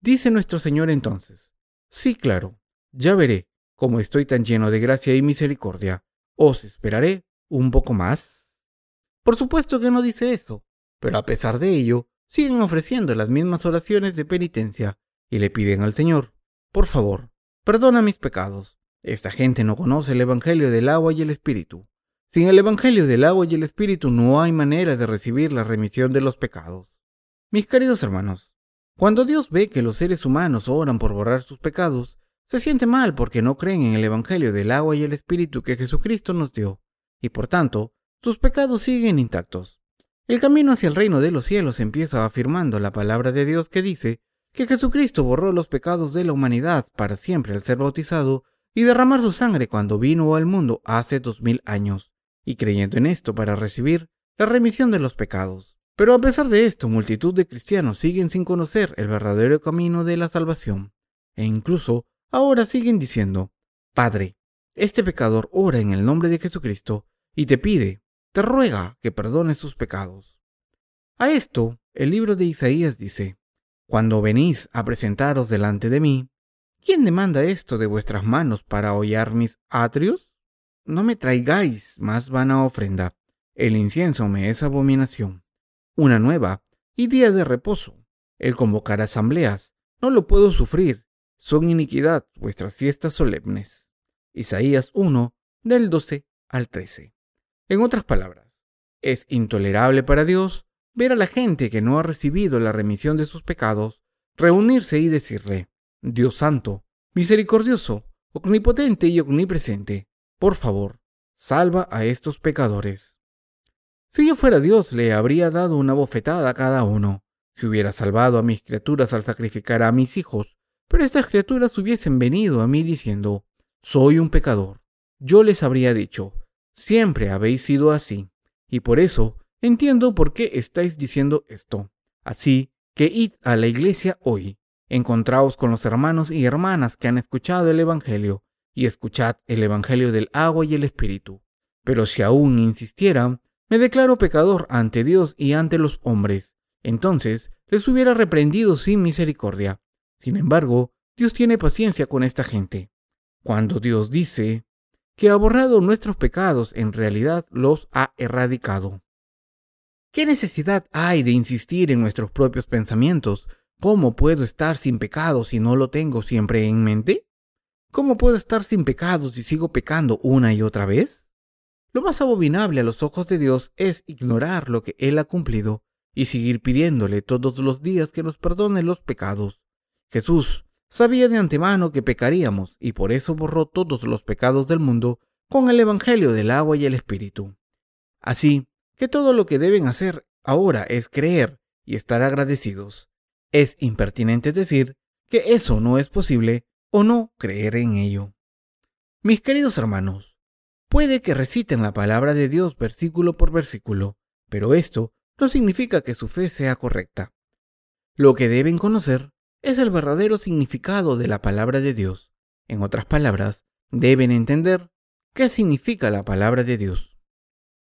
Dice nuestro Señor entonces, sí, claro, ya veré como estoy tan lleno de gracia y misericordia, os esperaré un poco más. Por supuesto que no dice eso, pero a pesar de ello, siguen ofreciendo las mismas oraciones de penitencia y le piden al Señor, por favor, perdona mis pecados. Esta gente no conoce el Evangelio del agua y el Espíritu. Sin el Evangelio del agua y el Espíritu no hay manera de recibir la remisión de los pecados. Mis queridos hermanos, cuando Dios ve que los seres humanos oran por borrar sus pecados, se siente mal porque no creen en el Evangelio del agua y el Espíritu que Jesucristo nos dio, y por tanto, sus pecados siguen intactos. El camino hacia el reino de los cielos empieza afirmando la palabra de Dios que dice que Jesucristo borró los pecados de la humanidad para siempre al ser bautizado y derramar su sangre cuando vino al mundo hace dos mil años, y creyendo en esto para recibir la remisión de los pecados. Pero a pesar de esto, multitud de cristianos siguen sin conocer el verdadero camino de la salvación, e incluso Ahora siguen diciendo, Padre, este pecador ora en el nombre de Jesucristo y te pide, te ruega que perdones tus pecados. A esto, el libro de Isaías dice, Cuando venís a presentaros delante de mí, ¿quién demanda esto de vuestras manos para hollar mis atrios? No me traigáis más vana ofrenda, el incienso me es abominación. Una nueva y día de reposo, el convocar asambleas, no lo puedo sufrir, son iniquidad vuestras fiestas solemnes. Isaías 1, del 12 al 13. En otras palabras, es intolerable para Dios ver a la gente que no ha recibido la remisión de sus pecados reunirse y decirle, Dios santo, misericordioso, omnipotente y omnipresente, por favor, salva a estos pecadores. Si yo fuera Dios, le habría dado una bofetada a cada uno, si hubiera salvado a mis criaturas al sacrificar a mis hijos, pero estas criaturas hubiesen venido a mí diciendo, soy un pecador. Yo les habría dicho, siempre habéis sido así, y por eso entiendo por qué estáis diciendo esto. Así que id a la iglesia hoy, encontraos con los hermanos y hermanas que han escuchado el Evangelio, y escuchad el Evangelio del agua y el Espíritu. Pero si aún insistieran, me declaro pecador ante Dios y ante los hombres. Entonces les hubiera reprendido sin misericordia. Sin embargo, Dios tiene paciencia con esta gente. Cuando Dios dice que ha borrado nuestros pecados, en realidad los ha erradicado. ¿Qué necesidad hay de insistir en nuestros propios pensamientos? ¿Cómo puedo estar sin pecado si no lo tengo siempre en mente? ¿Cómo puedo estar sin pecados si sigo pecando una y otra vez? Lo más abominable a los ojos de Dios es ignorar lo que Él ha cumplido y seguir pidiéndole todos los días que nos perdone los pecados. Jesús sabía de antemano que pecaríamos y por eso borró todos los pecados del mundo con el Evangelio del agua y el Espíritu. Así que todo lo que deben hacer ahora es creer y estar agradecidos. Es impertinente decir que eso no es posible o no creer en ello. Mis queridos hermanos, Puede que reciten la palabra de Dios versículo por versículo, pero esto no significa que su fe sea correcta. Lo que deben conocer es el verdadero significado de la palabra de Dios. En otras palabras, deben entender qué significa la palabra de Dios.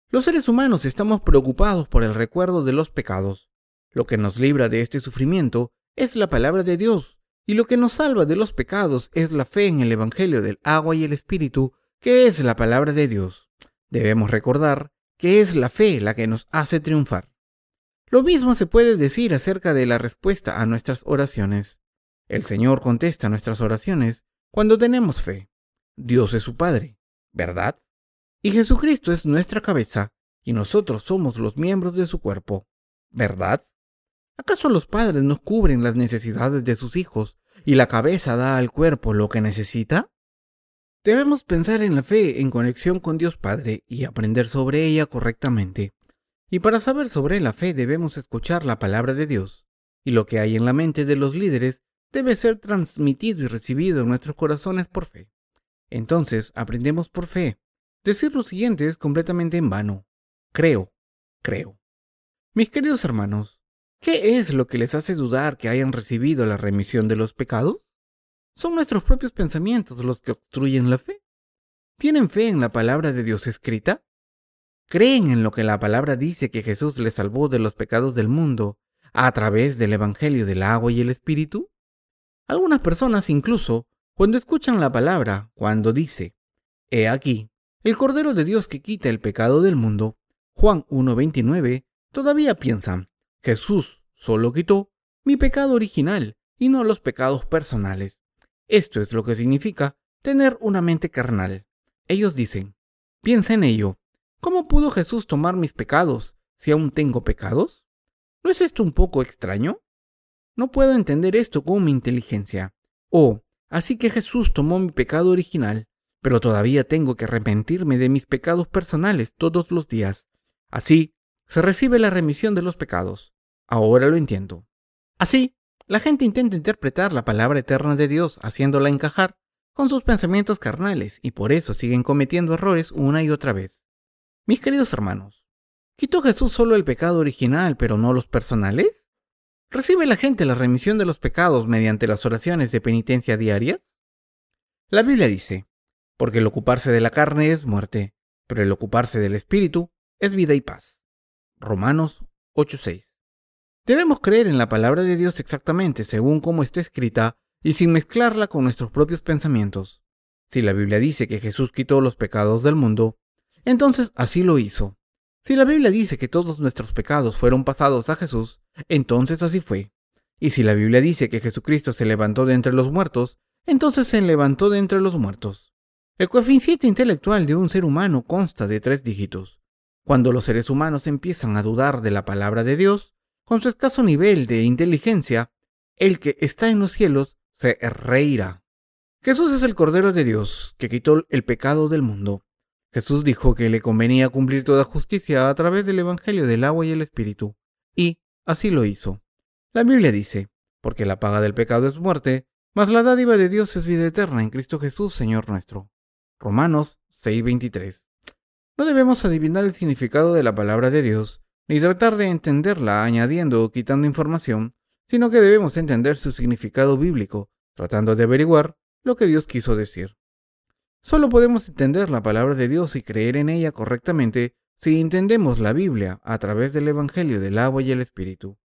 Los seres humanos estamos preocupados por el recuerdo de los pecados. Lo que nos libra de este sufrimiento es la palabra de Dios, y lo que nos salva de los pecados es la fe en el Evangelio del agua y el Espíritu ¿Qué es la palabra de Dios? Debemos recordar que es la fe la que nos hace triunfar. Lo mismo se puede decir acerca de la respuesta a nuestras oraciones. El Señor contesta nuestras oraciones cuando tenemos fe. Dios es su Padre, ¿verdad? Y Jesucristo es nuestra cabeza, y nosotros somos los miembros de su cuerpo, ¿verdad? ¿Acaso los padres nos cubren las necesidades de sus hijos y la cabeza da al cuerpo lo que necesita? Debemos pensar en la fe en conexión con Dios Padre y aprender sobre ella correctamente. Y para saber sobre la fe debemos escuchar la palabra de Dios, y lo que hay en la mente de los líderes debe ser transmitido y recibido en nuestros corazones por fe. Entonces aprendemos por fe. Decir lo siguiente es completamente en vano. Creo, creo. Mis queridos hermanos, ¿qué es lo que les hace dudar que hayan recibido la remisión de los pecados? Son nuestros propios pensamientos los que obstruyen la fe. ¿Tienen fe en la palabra de Dios escrita? ¿Creen en lo que la palabra dice que Jesús les salvó de los pecados del mundo a través del Evangelio del agua y el Espíritu? Algunas personas incluso, cuando escuchan la palabra, cuando dice, He aquí, el Cordero de Dios que quita el pecado del mundo, Juan 1.29, todavía piensan, Jesús solo quitó mi pecado original y no los pecados personales. Esto es lo que significa tener una mente carnal. Ellos dicen, piensa en ello. ¿Cómo pudo Jesús tomar mis pecados si aún tengo pecados? ¿No es esto un poco extraño? No puedo entender esto con mi inteligencia. Oh, así que Jesús tomó mi pecado original, pero todavía tengo que arrepentirme de mis pecados personales todos los días. Así, se recibe la remisión de los pecados. Ahora lo entiendo. Así, la gente intenta interpretar la palabra eterna de Dios haciéndola encajar con sus pensamientos carnales y por eso siguen cometiendo errores una y otra vez. Mis queridos hermanos, ¿quitó Jesús solo el pecado original pero no los personales? ¿Recibe la gente la remisión de los pecados mediante las oraciones de penitencia diarias? La Biblia dice, porque el ocuparse de la carne es muerte, pero el ocuparse del Espíritu es vida y paz. Romanos 8:6. Debemos creer en la palabra de Dios exactamente según como está escrita y sin mezclarla con nuestros propios pensamientos. Si la Biblia dice que Jesús quitó los pecados del mundo, entonces así lo hizo. Si la Biblia dice que todos nuestros pecados fueron pasados a Jesús, entonces así fue. Y si la Biblia dice que Jesucristo se levantó de entre los muertos, entonces se levantó de entre los muertos. El coeficiente intelectual de un ser humano consta de tres dígitos. Cuando los seres humanos empiezan a dudar de la palabra de Dios, con su escaso nivel de inteligencia, el que está en los cielos se reirá. Jesús es el Cordero de Dios que quitó el pecado del mundo. Jesús dijo que le convenía cumplir toda justicia a través del Evangelio del agua y el Espíritu, y así lo hizo. La Biblia dice, porque la paga del pecado es muerte, mas la dádiva de Dios es vida eterna en Cristo Jesús, Señor nuestro. Romanos 6:23. No debemos adivinar el significado de la palabra de Dios, ni tratar de entenderla añadiendo o quitando información, sino que debemos entender su significado bíblico, tratando de averiguar lo que Dios quiso decir. Solo podemos entender la palabra de Dios y creer en ella correctamente si entendemos la Biblia a través del Evangelio del agua y el Espíritu.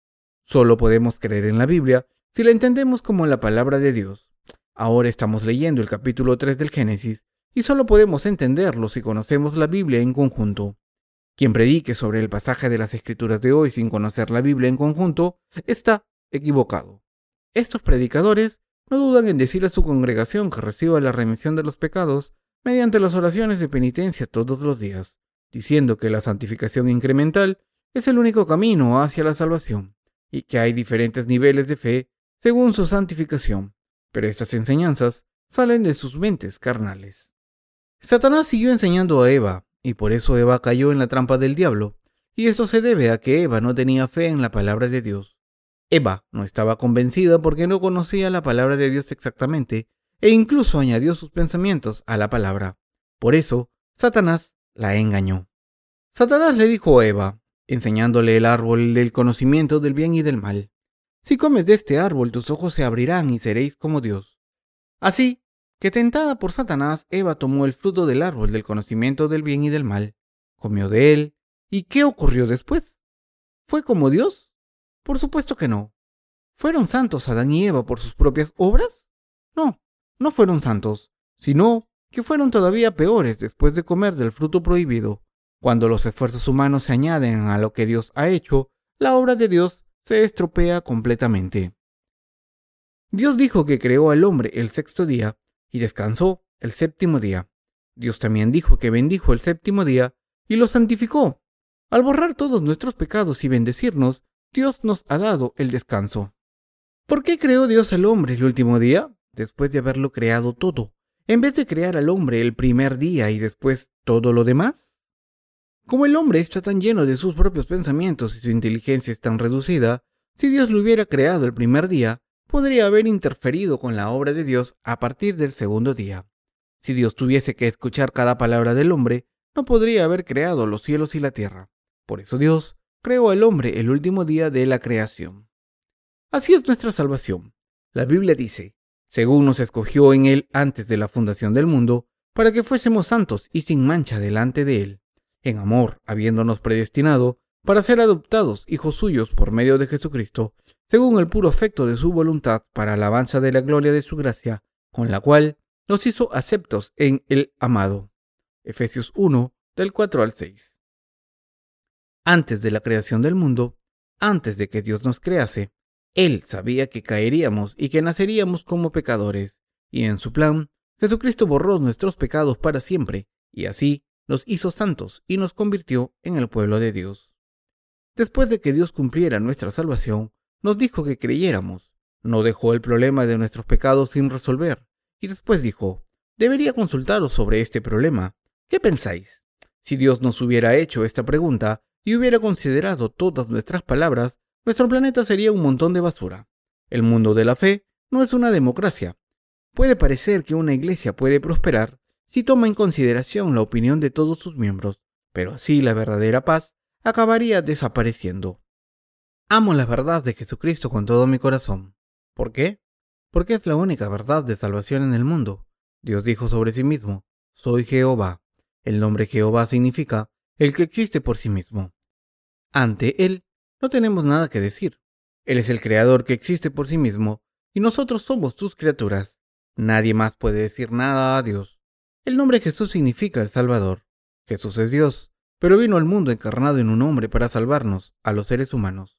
Solo podemos creer en la Biblia si la entendemos como la palabra de Dios. Ahora estamos leyendo el capítulo 3 del Génesis y solo podemos entenderlo si conocemos la Biblia en conjunto. Quien predique sobre el pasaje de las Escrituras de hoy sin conocer la Biblia en conjunto está equivocado. Estos predicadores no dudan en decirle a su congregación que reciba la remisión de los pecados mediante las oraciones de penitencia todos los días, diciendo que la santificación incremental es el único camino hacia la salvación y que hay diferentes niveles de fe según su santificación, pero estas enseñanzas salen de sus mentes carnales. Satanás siguió enseñando a Eva, y por eso Eva cayó en la trampa del diablo, y eso se debe a que Eva no tenía fe en la palabra de Dios. Eva no estaba convencida porque no conocía la palabra de Dios exactamente e incluso añadió sus pensamientos a la palabra. Por eso, Satanás la engañó. Satanás le dijo a Eva, enseñándole el árbol del conocimiento del bien y del mal. Si comes de este árbol tus ojos se abrirán y seréis como Dios. Así que tentada por Satanás, Eva tomó el fruto del árbol del conocimiento del bien y del mal, comió de él, ¿y qué ocurrió después? ¿Fue como Dios? Por supuesto que no. ¿Fueron santos Adán y Eva por sus propias obras? No, no fueron santos, sino que fueron todavía peores después de comer del fruto prohibido. Cuando los esfuerzos humanos se añaden a lo que Dios ha hecho, la obra de Dios se estropea completamente. Dios dijo que creó al hombre el sexto día y descansó el séptimo día. Dios también dijo que bendijo el séptimo día y lo santificó. Al borrar todos nuestros pecados y bendecirnos, Dios nos ha dado el descanso. ¿Por qué creó Dios al hombre el último día, después de haberlo creado todo, en vez de crear al hombre el primer día y después todo lo demás? Como el hombre está tan lleno de sus propios pensamientos y su inteligencia es tan reducida, si Dios lo hubiera creado el primer día, podría haber interferido con la obra de Dios a partir del segundo día. Si Dios tuviese que escuchar cada palabra del hombre, no podría haber creado los cielos y la tierra. Por eso Dios creó al hombre el último día de la creación. Así es nuestra salvación. La Biblia dice, según nos escogió en él antes de la fundación del mundo, para que fuésemos santos y sin mancha delante de él, en amor, habiéndonos predestinado para ser adoptados hijos suyos por medio de Jesucristo, según el puro afecto de su voluntad para alabanza de la gloria de su gracia, con la cual nos hizo aceptos en el amado. Efesios 1, del 4 al 6 antes de la creación del mundo, antes de que Dios nos crease, Él sabía que caeríamos y que naceríamos como pecadores, y en su plan, Jesucristo borró nuestros pecados para siempre, y así nos hizo santos y nos convirtió en el pueblo de Dios. Después de que Dios cumpliera nuestra salvación, nos dijo que creyéramos, no dejó el problema de nuestros pecados sin resolver, y después dijo, debería consultaros sobre este problema. ¿Qué pensáis? Si Dios nos hubiera hecho esta pregunta, y hubiera considerado todas nuestras palabras, nuestro planeta sería un montón de basura. El mundo de la fe no es una democracia. Puede parecer que una iglesia puede prosperar si toma en consideración la opinión de todos sus miembros, pero así la verdadera paz acabaría desapareciendo. Amo la verdad de Jesucristo con todo mi corazón. ¿Por qué? Porque es la única verdad de salvación en el mundo. Dios dijo sobre sí mismo, Soy Jehová. El nombre Jehová significa el que existe por sí mismo. Ante Él no tenemos nada que decir. Él es el creador que existe por sí mismo y nosotros somos sus criaturas. Nadie más puede decir nada a Dios. El nombre Jesús significa el Salvador. Jesús es Dios, pero vino al mundo encarnado en un hombre para salvarnos, a los seres humanos.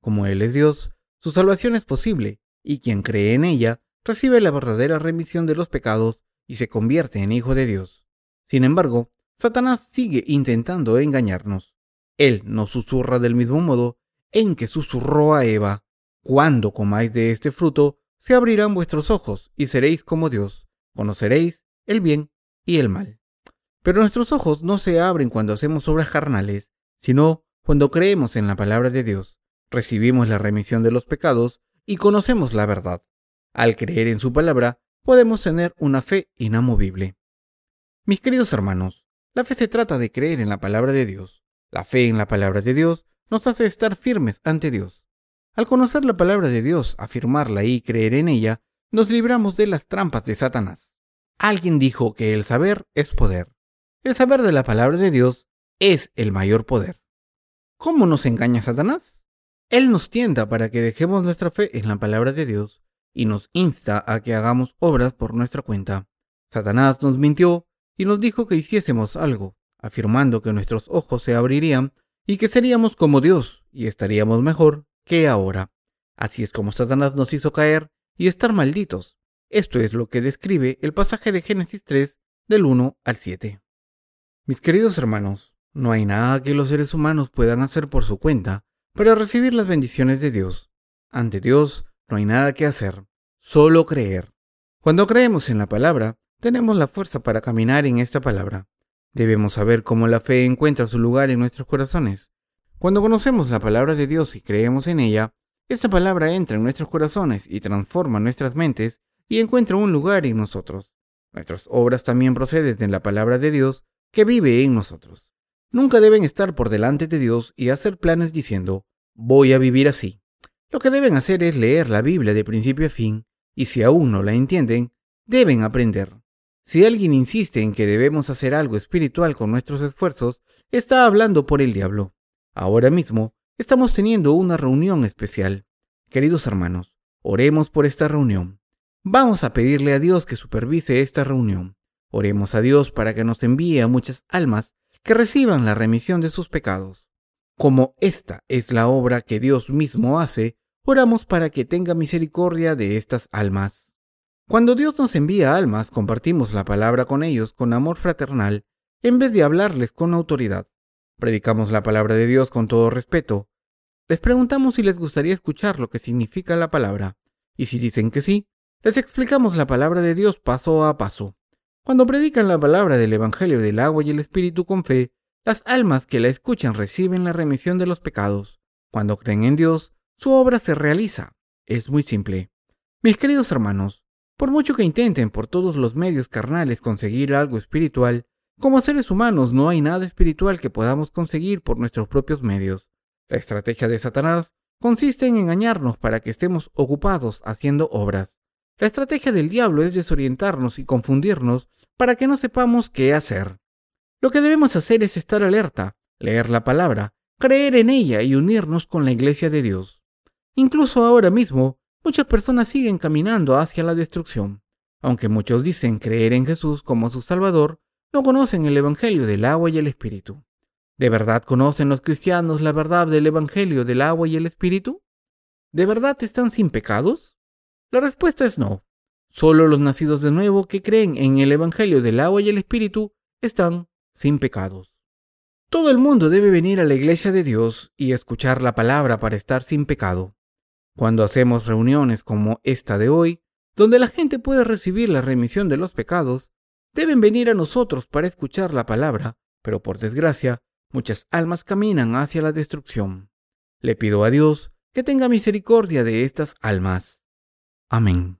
Como Él es Dios, su salvación es posible, y quien cree en ella recibe la verdadera remisión de los pecados y se convierte en hijo de Dios. Sin embargo, Satanás sigue intentando engañarnos. Él nos susurra del mismo modo en que susurró a Eva, Cuando comáis de este fruto, se abrirán vuestros ojos y seréis como Dios, conoceréis el bien y el mal. Pero nuestros ojos no se abren cuando hacemos obras carnales, sino cuando creemos en la palabra de Dios, recibimos la remisión de los pecados y conocemos la verdad. Al creer en su palabra, podemos tener una fe inamovible. Mis queridos hermanos, la fe se trata de creer en la palabra de Dios. La fe en la palabra de Dios nos hace estar firmes ante Dios. Al conocer la palabra de Dios, afirmarla y creer en ella, nos libramos de las trampas de Satanás. Alguien dijo que el saber es poder. El saber de la palabra de Dios es el mayor poder. ¿Cómo nos engaña Satanás? Él nos tienta para que dejemos nuestra fe en la palabra de Dios y nos insta a que hagamos obras por nuestra cuenta. Satanás nos mintió y nos dijo que hiciésemos algo, afirmando que nuestros ojos se abrirían y que seríamos como Dios y estaríamos mejor que ahora. Así es como Satanás nos hizo caer y estar malditos. Esto es lo que describe el pasaje de Génesis 3 del 1 al 7. Mis queridos hermanos, no hay nada que los seres humanos puedan hacer por su cuenta para recibir las bendiciones de Dios. Ante Dios no hay nada que hacer, solo creer. Cuando creemos en la palabra, tenemos la fuerza para caminar en esta palabra. Debemos saber cómo la fe encuentra su lugar en nuestros corazones. Cuando conocemos la palabra de Dios y creemos en ella, esa palabra entra en nuestros corazones y transforma nuestras mentes y encuentra un lugar en nosotros. Nuestras obras también proceden de la palabra de Dios que vive en nosotros. Nunca deben estar por delante de Dios y hacer planes diciendo, voy a vivir así. Lo que deben hacer es leer la Biblia de principio a fin, y si aún no la entienden, deben aprender. Si alguien insiste en que debemos hacer algo espiritual con nuestros esfuerzos, está hablando por el diablo. Ahora mismo estamos teniendo una reunión especial. Queridos hermanos, oremos por esta reunión. Vamos a pedirle a Dios que supervise esta reunión. Oremos a Dios para que nos envíe a muchas almas que reciban la remisión de sus pecados. Como esta es la obra que Dios mismo hace, oramos para que tenga misericordia de estas almas. Cuando Dios nos envía almas, compartimos la palabra con ellos con amor fraternal, en vez de hablarles con autoridad. Predicamos la palabra de Dios con todo respeto. Les preguntamos si les gustaría escuchar lo que significa la palabra, y si dicen que sí, les explicamos la palabra de Dios paso a paso. Cuando predican la palabra del Evangelio del agua y el Espíritu con fe, las almas que la escuchan reciben la remisión de los pecados. Cuando creen en Dios, su obra se realiza. Es muy simple. Mis queridos hermanos, por mucho que intenten por todos los medios carnales conseguir algo espiritual, como seres humanos no hay nada espiritual que podamos conseguir por nuestros propios medios. La estrategia de Satanás consiste en engañarnos para que estemos ocupados haciendo obras. La estrategia del diablo es desorientarnos y confundirnos para que no sepamos qué hacer. Lo que debemos hacer es estar alerta, leer la palabra, creer en ella y unirnos con la iglesia de Dios. Incluso ahora mismo muchas personas siguen caminando hacia la destrucción. Aunque muchos dicen creer en Jesús como su Salvador, no conocen el Evangelio del agua y el Espíritu. ¿De verdad conocen los cristianos la verdad del Evangelio del agua y el Espíritu? ¿De verdad están sin pecados? La respuesta es no. Solo los nacidos de nuevo que creen en el Evangelio del agua y el Espíritu están sin pecados. Todo el mundo debe venir a la iglesia de Dios y escuchar la palabra para estar sin pecado. Cuando hacemos reuniones como esta de hoy, donde la gente puede recibir la remisión de los pecados, deben venir a nosotros para escuchar la palabra, pero por desgracia, muchas almas caminan hacia la destrucción. Le pido a Dios que tenga misericordia de estas almas. Amén.